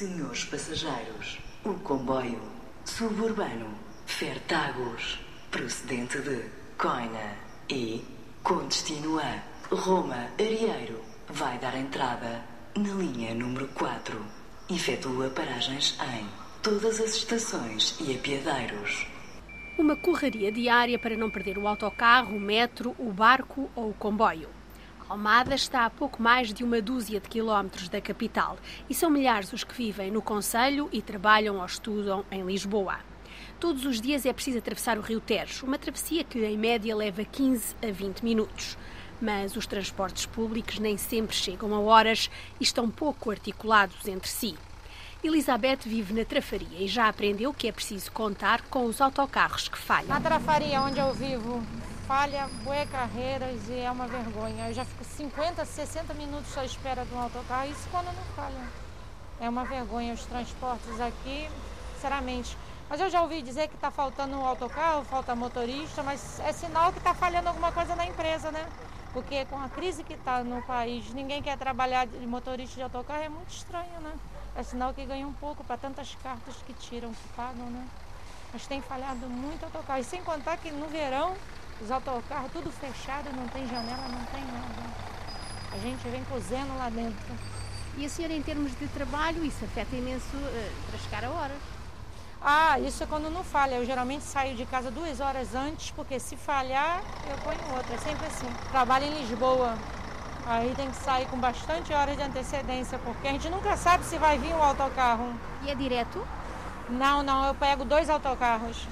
Senhores passageiros, o comboio suburbano Fertagos, procedente de Coina e com destino a Roma Arieiro, vai dar entrada na linha número 4. Efetua paragens em todas as estações e apiadeiros. Uma correria diária para não perder o autocarro, o metro, o barco ou o comboio. Almada está a pouco mais de uma dúzia de quilómetros da capital e são milhares os que vivem no Conselho e trabalham ou estudam em Lisboa. Todos os dias é preciso atravessar o Rio Tejo, uma travessia que em média leva 15 a 20 minutos. Mas os transportes públicos nem sempre chegam a horas e estão pouco articulados entre si. Elizabeth vive na Trafaria e já aprendeu que é preciso contar com os autocarros que falham. Na Trafaria, onde eu vivo, falha bué carreiras e é uma vergonha. Eu já fico 50, 60 minutos à espera de um autocarro, isso quando não falha. É uma vergonha os transportes aqui, sinceramente. Mas eu já ouvi dizer que está faltando um autocarro, falta motorista, mas é sinal que está falhando alguma coisa na empresa, né? Porque com a crise que está no país, ninguém quer trabalhar de motorista de autocarro, é muito estranho, né? É sinal que ganha um pouco para tantas cartas que tiram, que pagam, né? Mas tem falhado muito autocarro. E sem contar que no verão, os autocarros tudo fechado, não tem janela, não tem nada. A gente vem cozendo lá dentro. E a senhora, em termos de trabalho, isso afeta imenso uh, para chegar a horas? Ah, isso é quando não falha. Eu geralmente saio de casa duas horas antes, porque se falhar, eu ponho outra. É sempre assim. Trabalho em Lisboa. Aí tem que sair com bastante horas de antecedência, porque a gente nunca sabe se vai vir um autocarro. E é direto? Não, não, eu pego dois autocarros.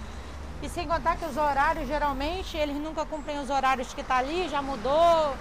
E sem contar que os horários, geralmente, eles nunca cumprem os horários que está ali, já mudou.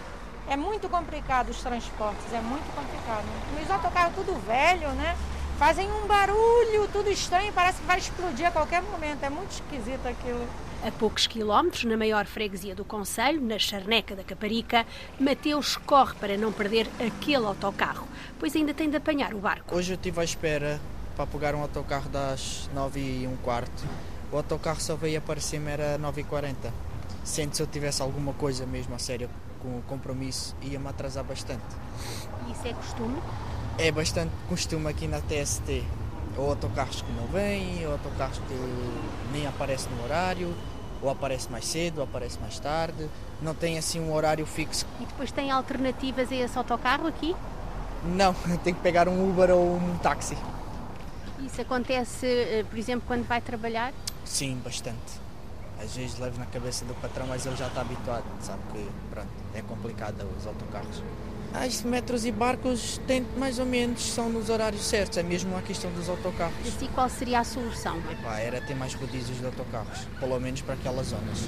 É muito complicado os transportes, é muito complicado. E os autocarros tudo velho, né? fazem um barulho, tudo estranho, parece que vai explodir a qualquer momento. É muito esquisito aquilo. A poucos quilómetros, na maior freguesia do Conselho, na Charneca da Caparica, Mateus corre para não perder aquele autocarro, pois ainda tem de apanhar o barco. Hoje eu estive à espera para pegar um autocarro das 9 e um quarto. O autocarro só veio aparecer-me era 9 e 40 Sendo se eu tivesse alguma coisa mesmo a sério com o compromisso, ia-me atrasar bastante. E isso é costume? é bastante costume aqui na TST. Ou autocarros que não vêm, ou autocarros que nem aparecem no horário, ou aparece mais cedo, ou aparece mais tarde. Não tem assim um horário fixo. E depois tem alternativas a esse autocarro aqui? Não, tem que pegar um Uber ou um táxi. Isso acontece, eh, por exemplo, quando vai trabalhar? Sim, bastante. Às vezes levo na cabeça do patrão, mas ele já está habituado, sabe que pronto, é complicado os autocarros. As metros e barcos têm mais ou menos, são nos horários certos, é mesmo a questão dos autocarros. E assim qual seria a solução? Epá, era ter mais rodízios de autocarros, pelo menos para aquelas zonas.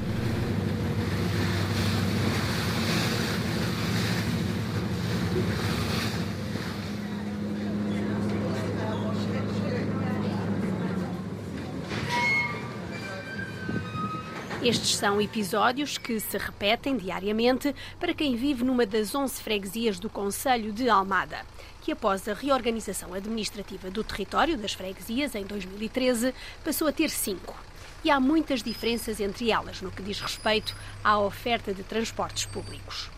Estes são episódios que se repetem diariamente para quem vive numa das 11 freguesias do Conselho de Almada, que após a reorganização administrativa do território das freguesias em 2013 passou a ter cinco. E há muitas diferenças entre elas no que diz respeito à oferta de transportes públicos.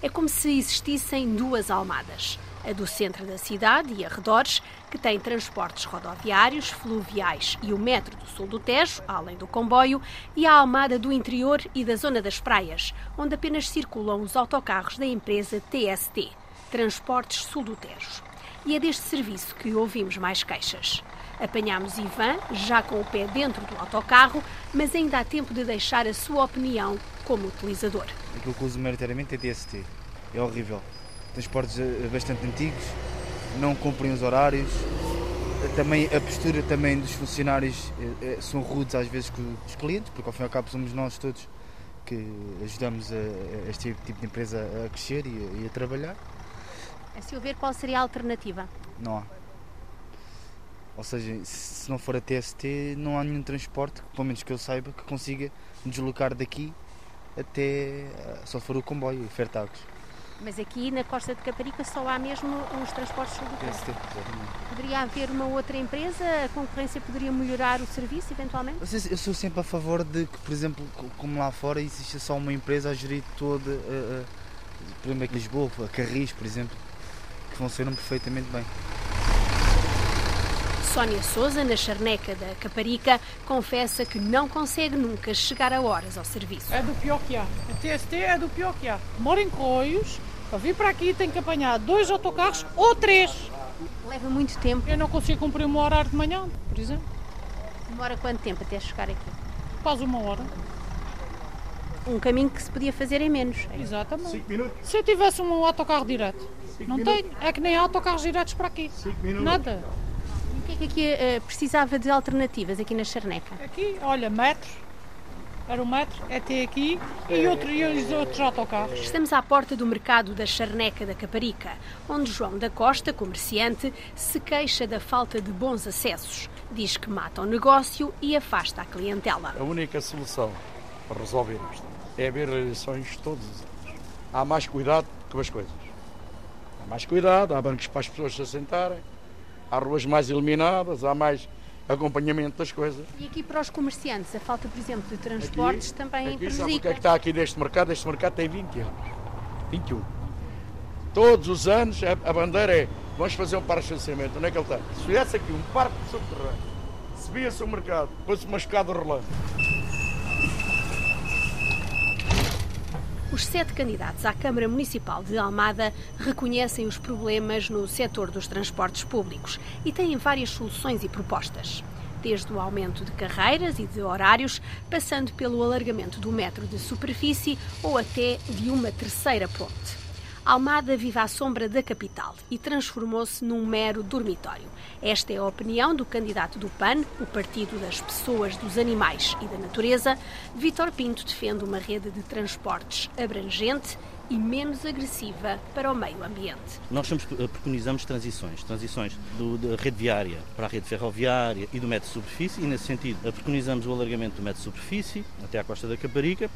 É como se existissem duas almadas a do centro da cidade e arredores, que tem transportes rodoviários, fluviais e o metro do sul do Tejo, além do comboio, e a Almada do interior e da zona das praias, onde apenas circulam os autocarros da empresa TST, Transportes Sul do Tejo. E é deste serviço que ouvimos mais queixas. Apanhámos Ivan, já com o pé dentro do autocarro, mas ainda há tempo de deixar a sua opinião como utilizador. Aquilo que uso maioritariamente é TST. É horrível transportes eh, bastante antigos, não cumprem os horários. Também a postura também dos funcionários eh, eh, são rudes às vezes com os clientes, porque ao fim e ao cabo somos nós todos que ajudamos a, a este tipo de empresa a crescer e a, e a trabalhar. A seu ver, qual seria a alternativa? Não há. Ou seja, se não for a TST, não há nenhum transporte, pelo menos que eu saiba, que consiga deslocar daqui até. só for o comboio, o Fertagos. Mas aqui na Costa de Caparica só há mesmo os transportes rodoviários. Poderia haver uma outra empresa? A concorrência poderia melhorar o serviço, eventualmente? Eu sou sempre a favor de que, por exemplo, como lá fora, existe só uma empresa a gerir toda, uh, uh, por exemplo, aqui em Lisboa, a Carris, por exemplo, que funcionam perfeitamente bem. Sónia Souza, na charneca da Caparica, confessa que não consegue nunca chegar a horas ao serviço. É do pior que há. A TST é do pior que há. Moro em Correios, para vir para aqui tem que apanhar dois autocarros ou três. Leva muito tempo. Eu não consigo cumprir o meu horário de manhã, por exemplo. Demora quanto tempo até chegar aqui? Quase uma hora. Um caminho que se podia fazer em menos. Exatamente. Cinco minutos. Se eu tivesse um autocarro direto. Cinco não minutos. tenho. É que nem há autocarros diretos para aqui. Cinco minutos. Nada. E o que é que aqui eh, precisava de alternativas aqui na charneca? Aqui, olha, metros. Era um metro, é até aqui e, outro, e os outros autocarros. Estamos à porta do mercado da Charneca da Caparica, onde João da Costa, comerciante, se queixa da falta de bons acessos. Diz que mata o negócio e afasta a clientela. A única solução para resolver isto é haver eleições todos os anos. Há mais cuidado com as coisas. Há mais cuidado, há bancos para as pessoas se assentarem, há ruas mais iluminadas, há mais acompanhamento das coisas. E aqui para os comerciantes, a falta, por exemplo, de transportes também aqui, sabe o que prejudica. é que está aqui neste mercado? Este mercado tem 20 anos. 21. Todos os anos a, a bandeira é vamos fazer um parque de estacionamento. Onde é que ele está? Se fizesse aqui um parque subterrâneo, subia-se o mercado, pôs-se uma escada rolante. Os sete candidatos à Câmara Municipal de Almada reconhecem os problemas no setor dos transportes públicos e têm várias soluções e propostas. Desde o aumento de carreiras e de horários, passando pelo alargamento do metro de superfície ou até de uma terceira ponte. Almada vive à sombra da capital e transformou-se num mero dormitório. Esta é a opinião do candidato do PAN, o Partido das Pessoas, dos Animais e da Natureza. Vítor Pinto defende uma rede de transportes abrangente e menos agressiva para o meio ambiente. Nós somos, eh, preconizamos transições, transições do, da rede viária para a rede ferroviária e do metro de superfície, e nesse sentido eh, preconizamos o alargamento do metro de superfície até à costa da Caparica,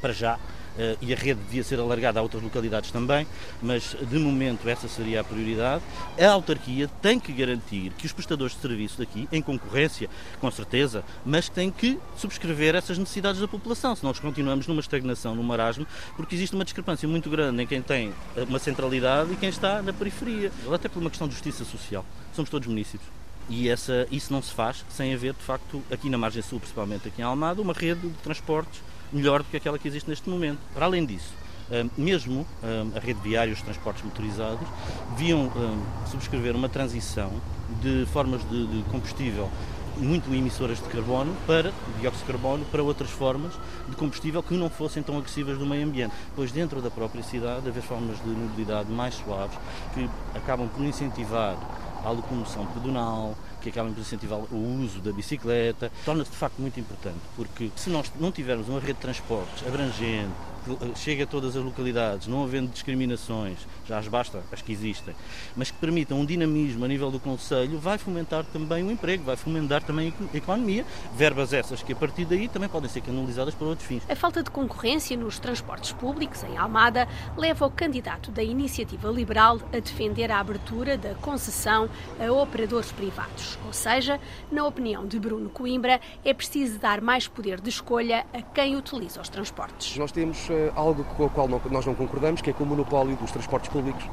para já, eh, e a rede devia ser alargada a outras localidades também, mas de momento essa seria a prioridade. A autarquia tem que garantir que os prestadores de serviço daqui, em concorrência, com certeza, mas têm que subscrever essas necessidades da população, senão nós continuamos numa estagnação, num marasmo, porque existe uma discrepância muito grande em quem tem eh, uma centralidade e quem está na periferia, até por uma questão de justiça social. Somos todos municípios. E essa, isso não se faz sem haver, de facto, aqui na margem sul, principalmente aqui em Almada, uma rede de transportes melhor do que aquela que existe neste momento. Para além disso, hum, mesmo hum, a rede viária e os transportes motorizados deviam hum, subscrever uma transição de formas de, de combustível muito emissoras de carbono para dióxido de carbono para outras formas de combustível que não fossem tão agressivas do meio ambiente. Pois dentro da própria cidade haver formas de mobilidade mais suaves que acabam por incentivar a locomoção pedonal, que acabam por incentivar o uso da bicicleta, torna-se de facto muito importante, porque se nós não tivermos uma rede de transportes abrangente, que chega a todas as localidades, não havendo discriminações, já as basta as que existem, mas que permitam um dinamismo a nível do Conselho, vai fomentar também o emprego, vai fomentar também a economia, verbas essas que a partir daí também podem ser canalizadas para outros fins. A falta de concorrência nos transportes públicos em Almada leva o candidato da Iniciativa Liberal a defender a abertura da concessão a operadores privados. Ou seja, na opinião de Bruno Coimbra, é preciso dar mais poder de escolha a quem utiliza os transportes. Nós temos algo com o qual nós não concordamos, que é com o monopólio dos transportes públicos.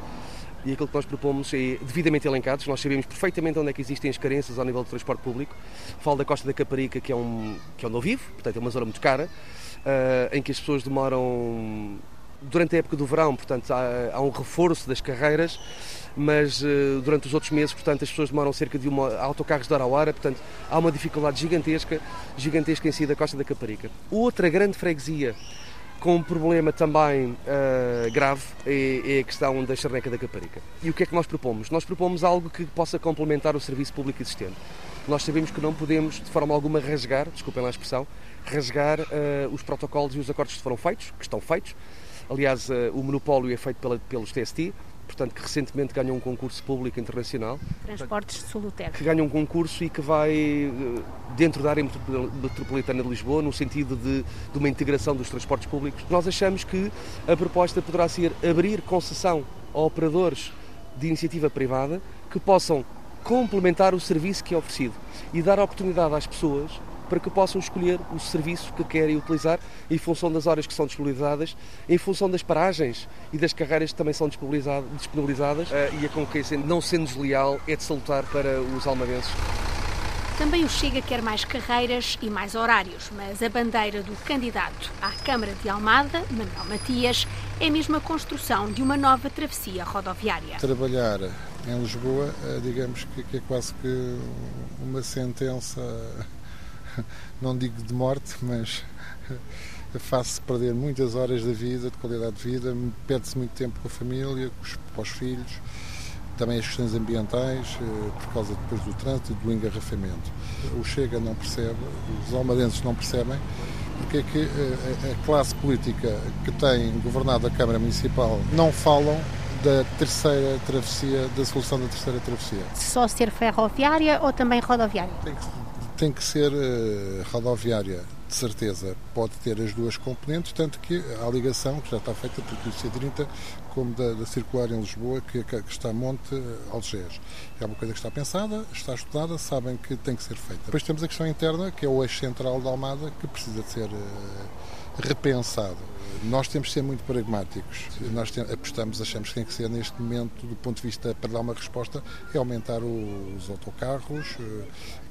E aquilo que nós propomos é devidamente elencados. Nós sabemos perfeitamente onde é que existem as carências ao nível do transporte público. Falo da Costa da Caparica, que é, um, que é eu vivo, portanto é uma zona muito cara, eh, em que as pessoas demoram durante a época do verão, portanto há, há um reforço das carreiras, mas eh, durante os outros meses, portanto as pessoas demoram cerca de uma autocarros de hora a hora, portanto há uma dificuldade gigantesca, gigantesca em si da Costa da Caparica. Outra grande freguesia com um problema também eh, grave é, é a questão da charneca da Caparica. E o que é que nós propomos? Nós propomos algo que possa complementar o serviço público existente. Nós sabemos que não podemos, de forma alguma, rasgar, desculpem lá a expressão, rasgar eh, os protocolos e os acordos que foram feitos, que estão feitos. Aliás, eh, o monopólio é feito pela, pelos TST, portanto, que recentemente ganhou um concurso público internacional Transportes de Soluteca. que ganha um concurso e que vai eh, dentro da área metropol- metropolitana de Lisboa, no sentido de, de uma integração dos transportes públicos. Nós achamos que a proposta poderá ser abrir concessão a operadores de iniciativa privada que possam complementar o serviço que é oferecido e dar oportunidade às pessoas para que possam escolher o serviço que querem utilizar em função das horas que são disponibilizadas, em função das paragens e das carreiras que também são disponibilizadas. Eh, e a concorrência, não sendo desleal, é de salutar para os almadenses. Também o Chega quer mais carreiras e mais horários, mas a bandeira do candidato à Câmara de Almada, Manuel Matias, é mesmo a construção de uma nova travessia rodoviária. Trabalhar em Lisboa, eh, digamos que é quase que uma sentença, não digo de morte, mas faz-se perder muitas horas da vida, de qualidade de vida, perde-se muito tempo com a família, com os filhos também as questões ambientais, eh, por causa depois do trânsito e do engarrafamento. O Chega não percebe, os almadenses não percebem, porque é que eh, a classe política que tem governado a Câmara Municipal não falam da terceira travessia, da solução da terceira travessia. Só ser ferroviária ou também rodoviária? Tem que, tem que ser uh, rodoviária de certeza pode ter as duas componentes, tanto que a ligação, que já está feita por o C30, como da, da circular em Lisboa, que, que está Monte Algés. É uma coisa que está pensada, está estudada, sabem que tem que ser feita. Depois temos a questão interna, que é o eixo central da Almada, que precisa de ser uh, repensado. Nós temos de ser muito pragmáticos. Nós apostamos, achamos que tem que ser neste momento, do ponto de vista para dar uma resposta, é aumentar os autocarros, eh,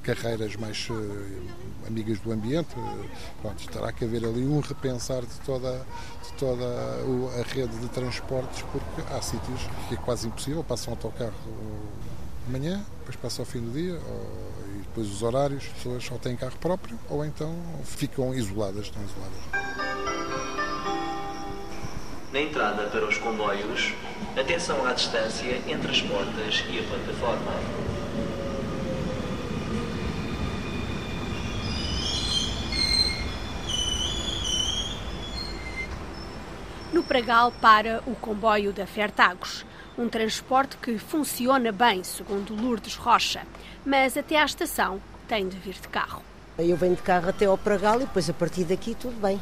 carreiras mais uh, amigas do ambiente. Pronto, terá que haver ali um repensar de toda, de toda a rede de transportes, porque há sítios que é quase impossível, passa um autocarro de manhã, depois passa ao fim do dia, ou, e depois os horários, as pessoas só têm carro próprio, ou então ficam isoladas, estão isoladas. Na entrada para os comboios, atenção à distância entre as portas e a plataforma. No Pragal para o comboio da Fertagos, um transporte que funciona bem, segundo Lourdes Rocha, mas até à estação tem de vir de carro. Eu venho de carro até ao Pragal e depois a partir daqui tudo bem.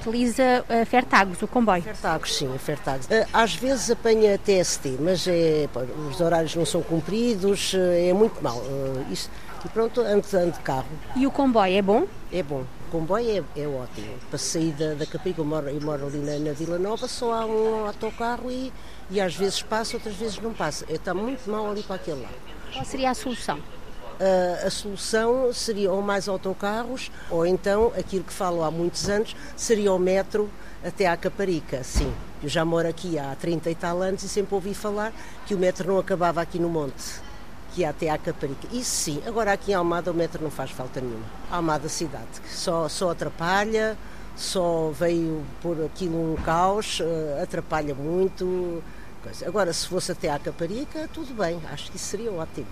Utiliza a Fertagos, o comboio? Fertagos, sim, a Fertagos. Eh, às vezes apanha TST, mas é, os horários não são cumpridos, eh, é muito mal. Eh, isso, e pronto, ando, ando de carro. E o comboio é bom? É bom comboio é, é ótimo. Para sair da, da Caparica, eu moro, eu moro ali na, na, Vila Nova, só há um autocarro e, e às vezes passa, outras vezes não passa. Está muito mal ali para aquele lado. Qual seria a solução? A solução seria ou mais autocarros, ou então, aquilo que falo há muitos anos, seria o metro até à Caparica, sim. Eu já moro aqui há 30 e tal anos e sempre ouvi falar que o metro não acabava aqui no monte que há até à Caparica. Isso sim, agora aqui em Almada o metro não faz falta nenhuma. Almada cidade, só, só atrapalha, só veio por aquilo um caos, uh, atrapalha muito. Agora, se fosse até à Caparica, tudo bem, acho que isso seria ótimo.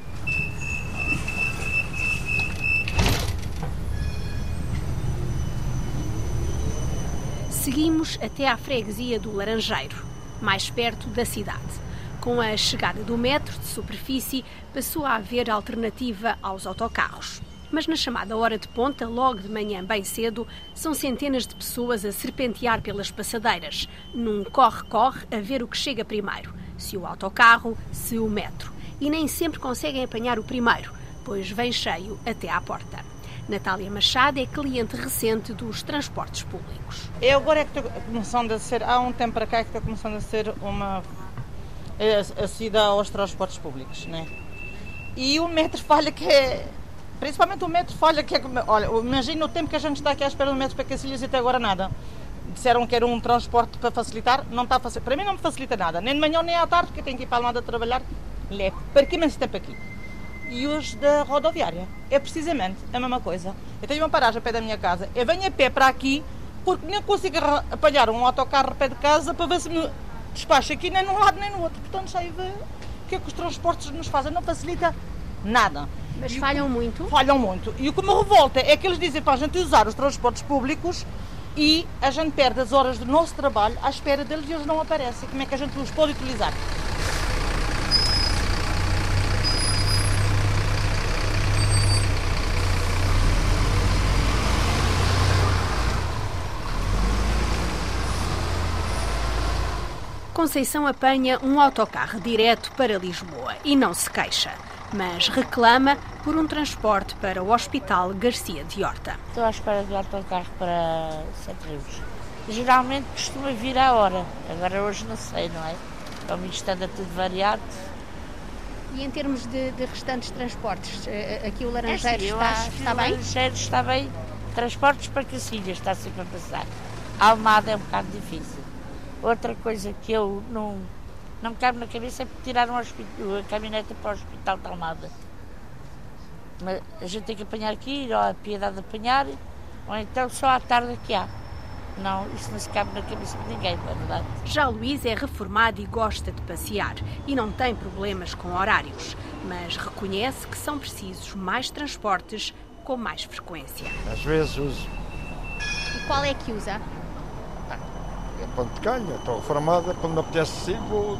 Seguimos até à freguesia do Laranjeiro, mais perto da cidade. Com a chegada do metro de superfície, passou a haver alternativa aos autocarros. Mas na chamada hora de ponta, logo de manhã bem cedo, são centenas de pessoas a serpentear pelas passadeiras, num corre-corre a ver o que chega primeiro, se o autocarro, se o metro. E nem sempre conseguem apanhar o primeiro, pois vem cheio até à porta. Natália Machado é cliente recente dos transportes públicos. Eu agora é que estou começando a ser, há um tempo para cá é que estou começando a ser uma acida aos transportes públicos, né? E o metro falha que é principalmente o metro falha que é olha, imagina o tempo que a gente está aqui à espera do metro para Cacilhas e até agora nada. Disseram que era um transporte para facilitar, não está a facilitar. Para mim não me facilita nada, nem de manhã nem à tarde, porque tenho que ir para a Almada trabalhar. Levo. Para que imenso tempo aqui? E os da rodoviária. É precisamente a mesma coisa. Eu tenho uma paragem a pé da minha casa. Eu venho a pé para aqui porque nem consigo apanhar um autocarro a pé de casa para ver se me despacho aqui nem num lado nem no outro. Portanto, já vê o que é que os transportes nos fazem. Não facilita nada. Mas e falham muito? Falham muito. E o que me revolta é que eles dizem para a gente usar os transportes públicos e a gente perde as horas do nosso trabalho à espera deles e eles não aparecem. Como é que a gente os pode utilizar? Conceição apanha um autocarro direto para Lisboa e não se queixa. mas reclama por um transporte para o Hospital Garcia de Horta. Estou à espera do autocarro para Sete Rios. Geralmente costuma vir à hora, agora hoje não sei, não é? Como isto anda tudo variado. E em termos de, de restantes transportes, eh, aqui o Laranjeiro é, sim, está, está bem? O Laranjeiro está bem. Transportes para Cacilhas está sempre a passar. Almada é um bocado difícil. Outra coisa que eu não, não me cabe na cabeça é tirar um a caminhonete para o Hospital de Almada. Mas a gente tem que apanhar aqui, ou a piedade de apanhar, ou então só à tarde que há. Não, isso não se cabe na cabeça de ninguém, não é verdade? Já Luís é reformado e gosta de passear e não tem problemas com horários, mas reconhece que são precisos mais transportes com mais frequência. Às vezes uso. E qual é que usa? É ponto de calha, estou reformada, quando me apetece sair, vou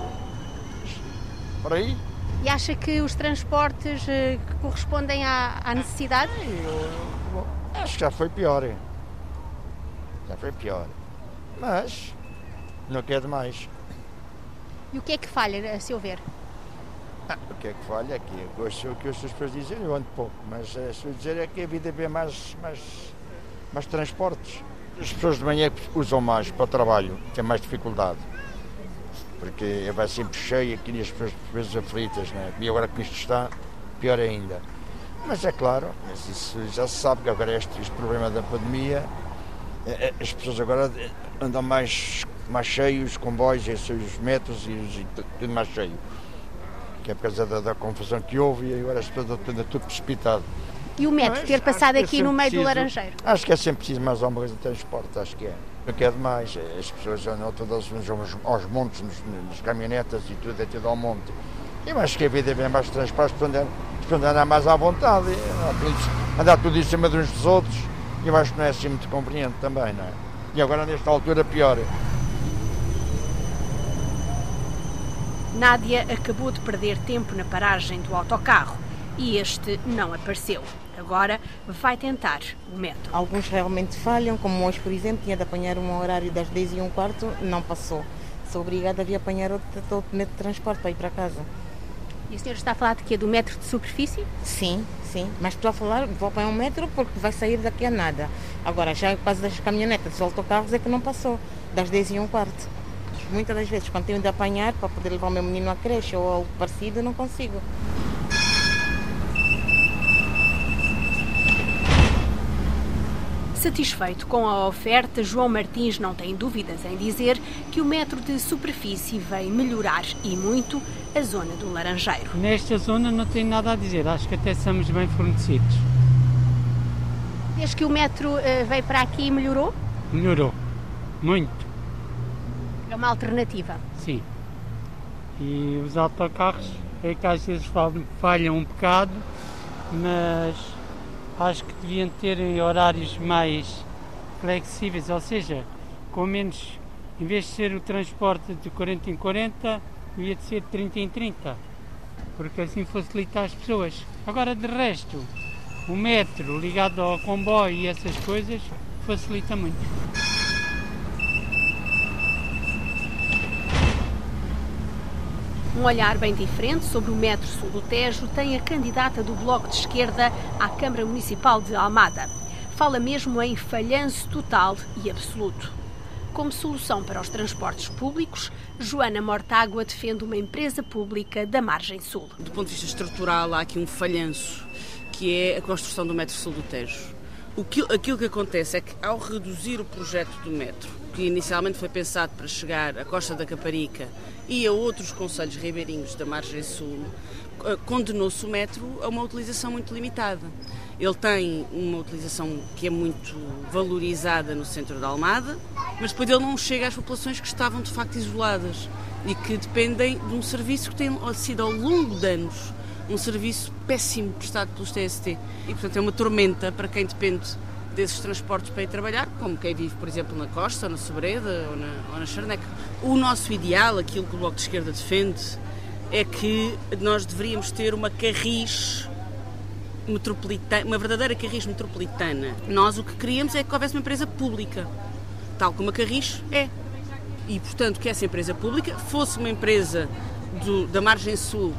por aí. E acha que os transportes eh, que correspondem à, à necessidade? Eu, eu, acho que já foi pior. Já foi pior. Mas não quer demais. E o que é que falha, a seu ver? Ah, o que é que falha aqui? É gosto o que as pessoas dizem, eu ando pouco, mas a sua dizer é que a vida vê mais, mais, mais transportes. As pessoas de manhã usam mais para o trabalho, têm mais dificuldade. Porque vai sempre cheio aqui as pessoas por vezes aflitas, né? e agora que isto está, pior ainda. Mas é claro, mas isso já se sabe que agora este, este problema da pandemia é, é, as pessoas agora andam mais, mais cheios, comboios, os metros e, e tudo mais cheio. Que é por causa da, da, confusão que houve e agora as pessoas andam tudo precipitado. E o metro Mas, ter passado aqui é no meio preciso, do Laranjeiro? Acho que é sempre preciso mais alguma coisa de transporte, acho que é. Não quer demais, as pessoas andam todas aos, aos montes, nos, nas caminhonetas e tudo, é tudo ao monte. Eu acho que a vida é bem mais transporte, para andar mais à vontade, andar tudo em cima de uns dos outros. Eu acho que não é assim muito conveniente também, não é? E agora, nesta altura, pior. Nádia acabou de perder tempo na paragem do autocarro e este não apareceu. Agora vai tentar o metro. Alguns realmente falham, como hoje, por exemplo, tinha de apanhar um horário das 10 e um quarto, não passou. Sou obrigada a vir apanhar outro, outro metro de transporte para ir para casa. E o senhor está a falar de quê? Do metro de superfície? Sim, sim. Mas estou a falar, vou para um metro porque vai sair daqui a nada. Agora, já quase das caminhonetas, dos autocarros é que não passou, das 10 e um quarto. Muitas das vezes, quando tenho de apanhar para poder levar o meu menino à creche ou algo parecido, não consigo. Satisfeito com a oferta, João Martins não tem dúvidas em dizer que o metro de superfície vem melhorar e muito a zona do Laranjeiro. Nesta zona não tenho nada a dizer, acho que até somos bem fornecidos. Desde que o metro uh, veio para aqui, melhorou? Melhorou, muito. É uma alternativa? Sim. E os autocarros é que às vezes falham um bocado, mas acho que deviam ter horários mais flexíveis, ou seja, com menos, em vez de ser o transporte de 40 em 40, devia de ser de 30 em 30, porque assim facilita as pessoas. Agora, de resto, o metro ligado ao comboio e essas coisas facilita muito. Um olhar bem diferente sobre o Metro Sul do Tejo tem a candidata do Bloco de Esquerda à Câmara Municipal de Almada. Fala mesmo em falhanço total e absoluto. Como solução para os transportes públicos, Joana Mortágua defende uma empresa pública da margem sul. Do ponto de vista estrutural, há aqui um falhanço, que é a construção do Metro Sul do Tejo. Que, aquilo que acontece é que, ao reduzir o projeto do metro, que inicialmente foi pensado para chegar à Costa da Caparica e a outros conselhos ribeirinhos da margem sul, eh, condenou-se o metro a uma utilização muito limitada. Ele tem uma utilização que é muito valorizada no centro da Almada, mas depois ele não chega às populações que estavam de facto isoladas e que dependem de um serviço que tem sido ao longo de anos um serviço péssimo prestado pelos TST. E portanto é uma tormenta para quem depende desses transportes para ir trabalhar, como quem vive, por exemplo, na Costa, ou na Sobreda, ou na, ou na Charneca. O nosso ideal, aquilo que o Bloco de Esquerda defende, é que nós deveríamos ter uma carris metropolitana, uma verdadeira carris metropolitana. Nós o que queríamos é que houvesse uma empresa pública, tal como a Carris é. E, portanto, que essa empresa pública fosse uma empresa do, da margem sul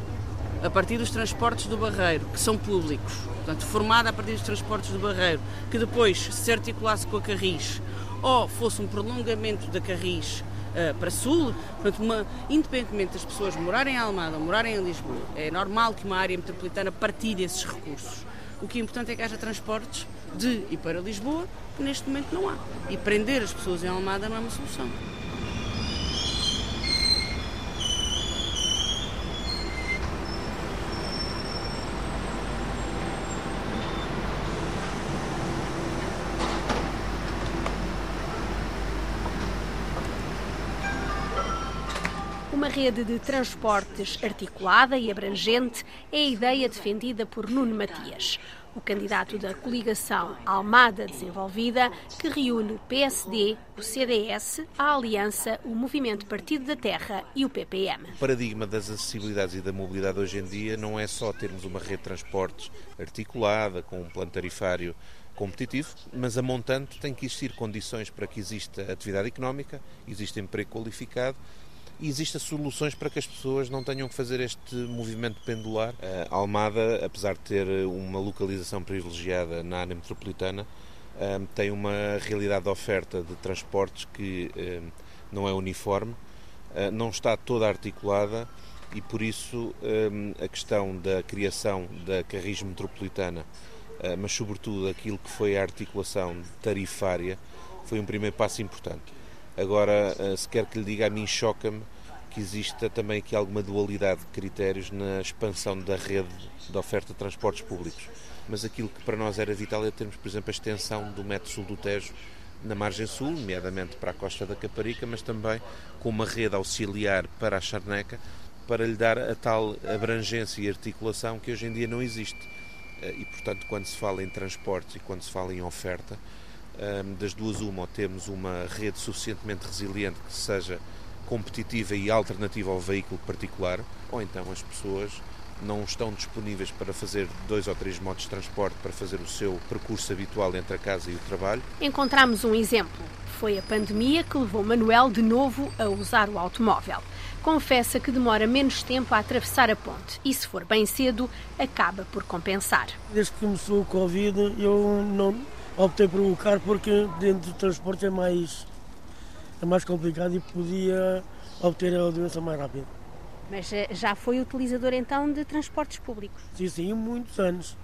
a partir dos transportes do Barreiro, que são públicos, portanto, formada a partir dos transportes do Barreiro, que depois se articulasse com a Carris, ou fosse um prolongamento da Carris uh, para Sul, portanto, uma, independentemente das pessoas morarem em Almada ou morarem em Lisboa, é normal que uma área metropolitana partilhe esses recursos. O que é importante é que haja transportes de e para Lisboa, que neste momento não há. E prender as pessoas em Almada não é uma solução. Uma rede de transportes articulada e abrangente é a ideia defendida por Nuno Matias, o candidato da coligação Almada Desenvolvida, que reúne o PSD, o CDS, a Aliança, o Movimento Partido da Terra e o PPM. O paradigma das acessibilidades e da mobilidade hoje em dia não é só termos uma rede de transportes articulada, com um plano tarifário competitivo, mas a montante tem que existir condições para que exista atividade económica, exista emprego qualificado existem soluções para que as pessoas não tenham que fazer este movimento pendular. A Almada, apesar de ter uma localização privilegiada na área metropolitana, tem uma realidade de oferta de transportes que não é uniforme, não está toda articulada e por isso a questão da criação da Carris Metropolitana, mas sobretudo aquilo que foi a articulação tarifária, foi um primeiro passo importante. Agora, eh, se quer que lhe diga, a mim choca-me que exista também aqui alguma dualidade de critérios na expansão da rede de oferta de transportes públicos. Mas aquilo que para nós era vital é termos, por exemplo, a extensão do metro sul do Tejo na margem sul, nomeadamente para a costa da Caparica, mas também com uma rede auxiliar para a Charneca, para lhe dar a tal abrangência e articulação que hoje em dia não existe. Eh, e, portanto, quando se fala em transportes e quando se fala em oferta, das duas uma, ou temos uma rede suficientemente resiliente que seja competitiva e alternativa ao veículo particular, ou então as pessoas não estão disponíveis para fazer dois ou três modos de transporte para fazer o seu percurso habitual entre a casa e o trabalho. Encontramos um exemplo. Foi a pandemia que levou Manuel de novo a usar o automóvel. Confessa que demora menos tempo a atravessar a ponte e, se for bem cedo, acaba por compensar. Desde que começou o Covid, eu não, optei por um carro porque dentro do transporte é mais, é mais complicado e podia obter a doença mais rápido. Mas eh, já foi utilizador então de transportes públicos? Sim, sim, muitos anos.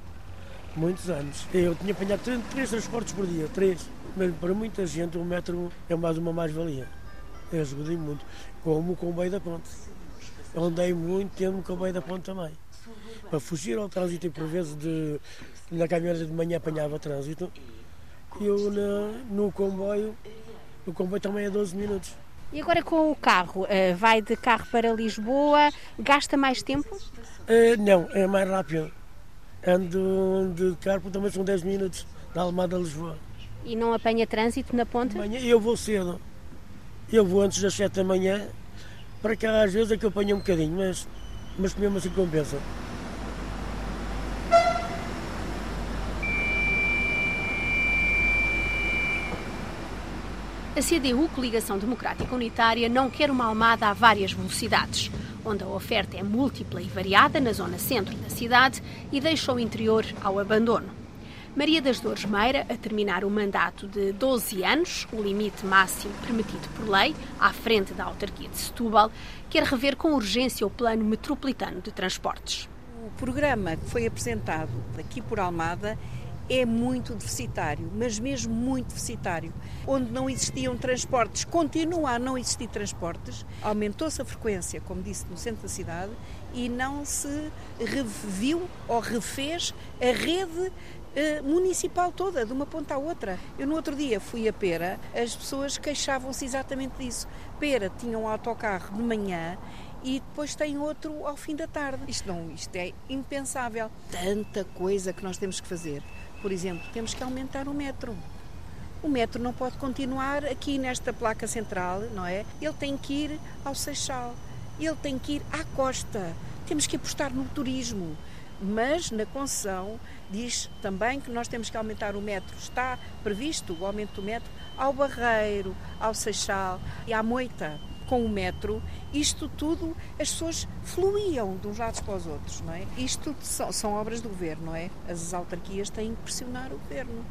Muitos anos. Eu tinha apanhado três, transportes por dia, três. Mas para muita gente o metro é mais uma mais-valia. Eu ajudei muito. Como o comboio da ponte. Eu andei muito tempo no comboio da ponte também. Para fugir ao trânsito e por vezes de, na caminhonete de manhã apanhava trânsito eu na, no comboio, o comboio também é 12 minutos. E agora com o carro, eh, vai de carro para Lisboa, gasta mais tempo? Uh, não, é mais rápido. Ando de carro também são 10 minutos, da Almada a Lisboa. E não apanha trânsito na ponte? Manhã, eu vou cedo. Eu vou antes das 7 da manhã, para cá às vezes é que eu apanho um bocadinho, mas, mas mesmo assim compensa. A CDU, Coligação Democrática Unitária, não quer uma Almada a várias velocidades, onde a oferta é múltipla e variada na zona centro da cidade e deixa o interior ao abandono. Maria das Dores Meira, a terminar o mandato de 12 anos, o limite máximo permitido por lei, à frente da autarquia de Setúbal, quer rever com urgência o plano metropolitano de transportes. O programa que foi apresentado aqui por Almada é muito deficitário, mas mesmo muito deficitário. Onde não existiam transportes, continua a não existir transportes, aumentou-se a frequência, como disse, no centro da cidade e não se reviu ou refez a rede eh, municipal toda, de uma ponta à outra. Eu no outro dia fui a Pera, as pessoas queixavam-se exatamente disso. Pera tinha um autocarro de manhã e depois tem outro ao fim da tarde. Isto não, isto é impensável. Tanta coisa que nós temos que fazer. Por exemplo, temos que aumentar o metro. O metro não pode continuar aqui nesta placa central, não é? Ele tem que ir ao Seixal, ele tem que ir à costa. Temos que apostar no turismo. Mas na concessão diz também que nós temos que aumentar o metro. Está previsto o aumento do metro ao Barreiro, ao Seixal e à Moita com o metro, isto tudo, as pessoas fluíam de uns lados para os outros, não é? Isto são, são obras do governo, não é? As autarquias têm que pressionar o governo,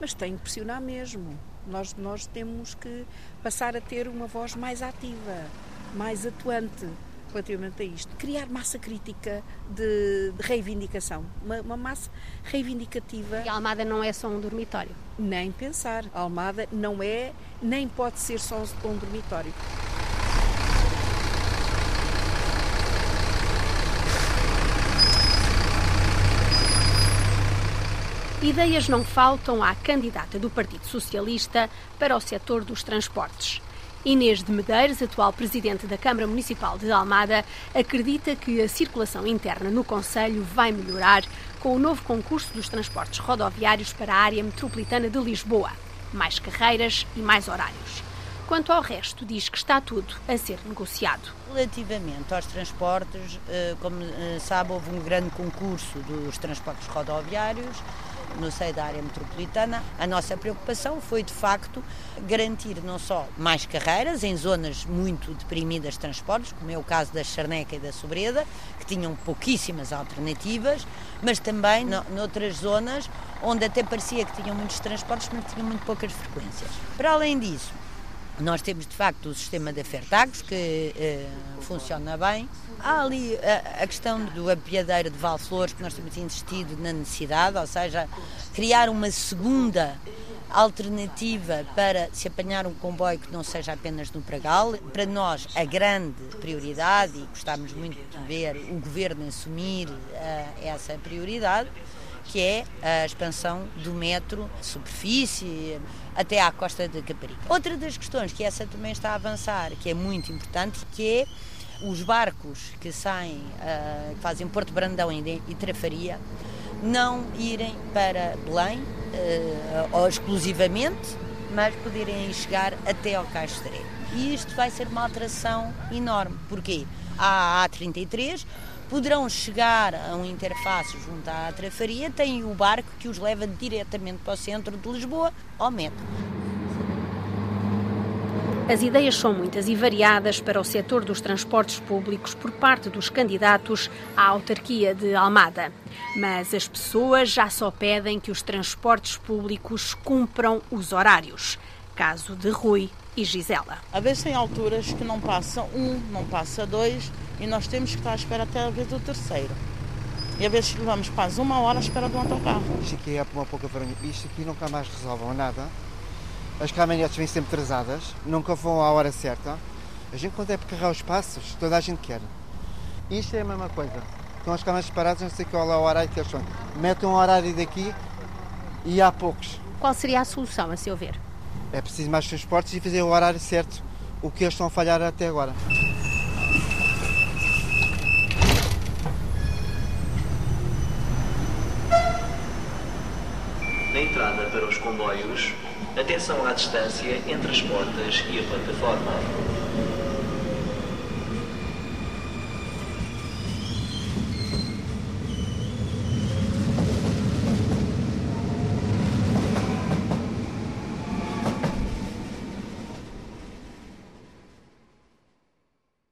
mas têm que pressionar mesmo. Nós, nós temos que passar a ter uma voz mais ativa, mais atuante relativamente a isto. Criar massa crítica de, de reivindicação, uma, uma, massa reivindicativa. E a Almada não é só um dormitório? Nem pensar. A Almada não é, nem pode ser só um dormitório. Ideias não faltam à candidata do Partido Socialista para o setor dos transportes. Inês de Medeiros, atual presidente da Câmara Municipal de Almada, acredita que a circulação interna no Conselho vai melhorar com o novo concurso dos transportes rodoviários para a área metropolitana de Lisboa. Mais carreiras e mais horários. Quanto ao resto, diz que está tudo a ser negociado. Relativamente aos transportes, eh, como eh, sabe, houve um grande concurso dos transportes rodoviários no seio da área metropolitana, a nossa preocupação foi de facto garantir não só mais carreiras em zonas muito deprimidas de transportes, como é o caso da Charneca e da Sobreda, que tinham pouquíssimas alternativas, mas também noutras zonas onde até parecia que tinham muitos transportes, mas tinham muito poucas frequências. Para além disso, nós temos de facto o sistema de Fertagos que eh, funciona bem. Há ali a, a, questão do apiadeiro de Valflores, que nós temos insistido na necessidade, ou seja, criar uma segunda alternativa para se apanhar um comboio que não seja apenas no Pragal. Para nós, a grande prioridade, e gostamos muito de ver o governo assumir uh, essa prioridade, que é a expansão do metro superfície até à costa de Caparica. Outra das questões que essa também está a avançar, que é muito importante, que é os barcos que saem, uh, que fazem Porto Brandão e Trafaria, não irem para Belém, uh, ou exclusivamente, mas poderem chegar até ao Cais de E isto vai ser uma alteração enorme. Porquê? A A33 poderão chegar a um interface junto à Trafaria, têm o barco que os leva diretamente para o centro de Lisboa, ao metro. As ideias são muitas e variadas para o setor dos transportes públicos por parte dos candidatos à autarquia de Almada. Mas as pessoas já só pedem que os transportes públicos cumpram os horários. Caso de Rui e Gisela. Às vezes tem alturas que não passa um, não passa dois e nós temos que estar à espera até a vez do terceiro. E às vezes levamos quase uma hora à espera do autocarro. Isto aqui é uma pouca vergonha. Isto aqui nunca mais resolvam nada. As caminhonetes vêm sempre atrasadas, nunca vão à hora certa. A gente quando é para carregar os passos, toda a gente quer. Isto é a mesma coisa. Estão as caminhonetes paradas, não sei qual é o horário que eles são. Metem um horário daqui e há poucos. Qual seria a solução, a seu ver? É preciso mais transportes e fazer o horário certo, o que eles estão a falhar até agora. Na entrada para os comboios, atenção à distância entre as portas e a plataforma.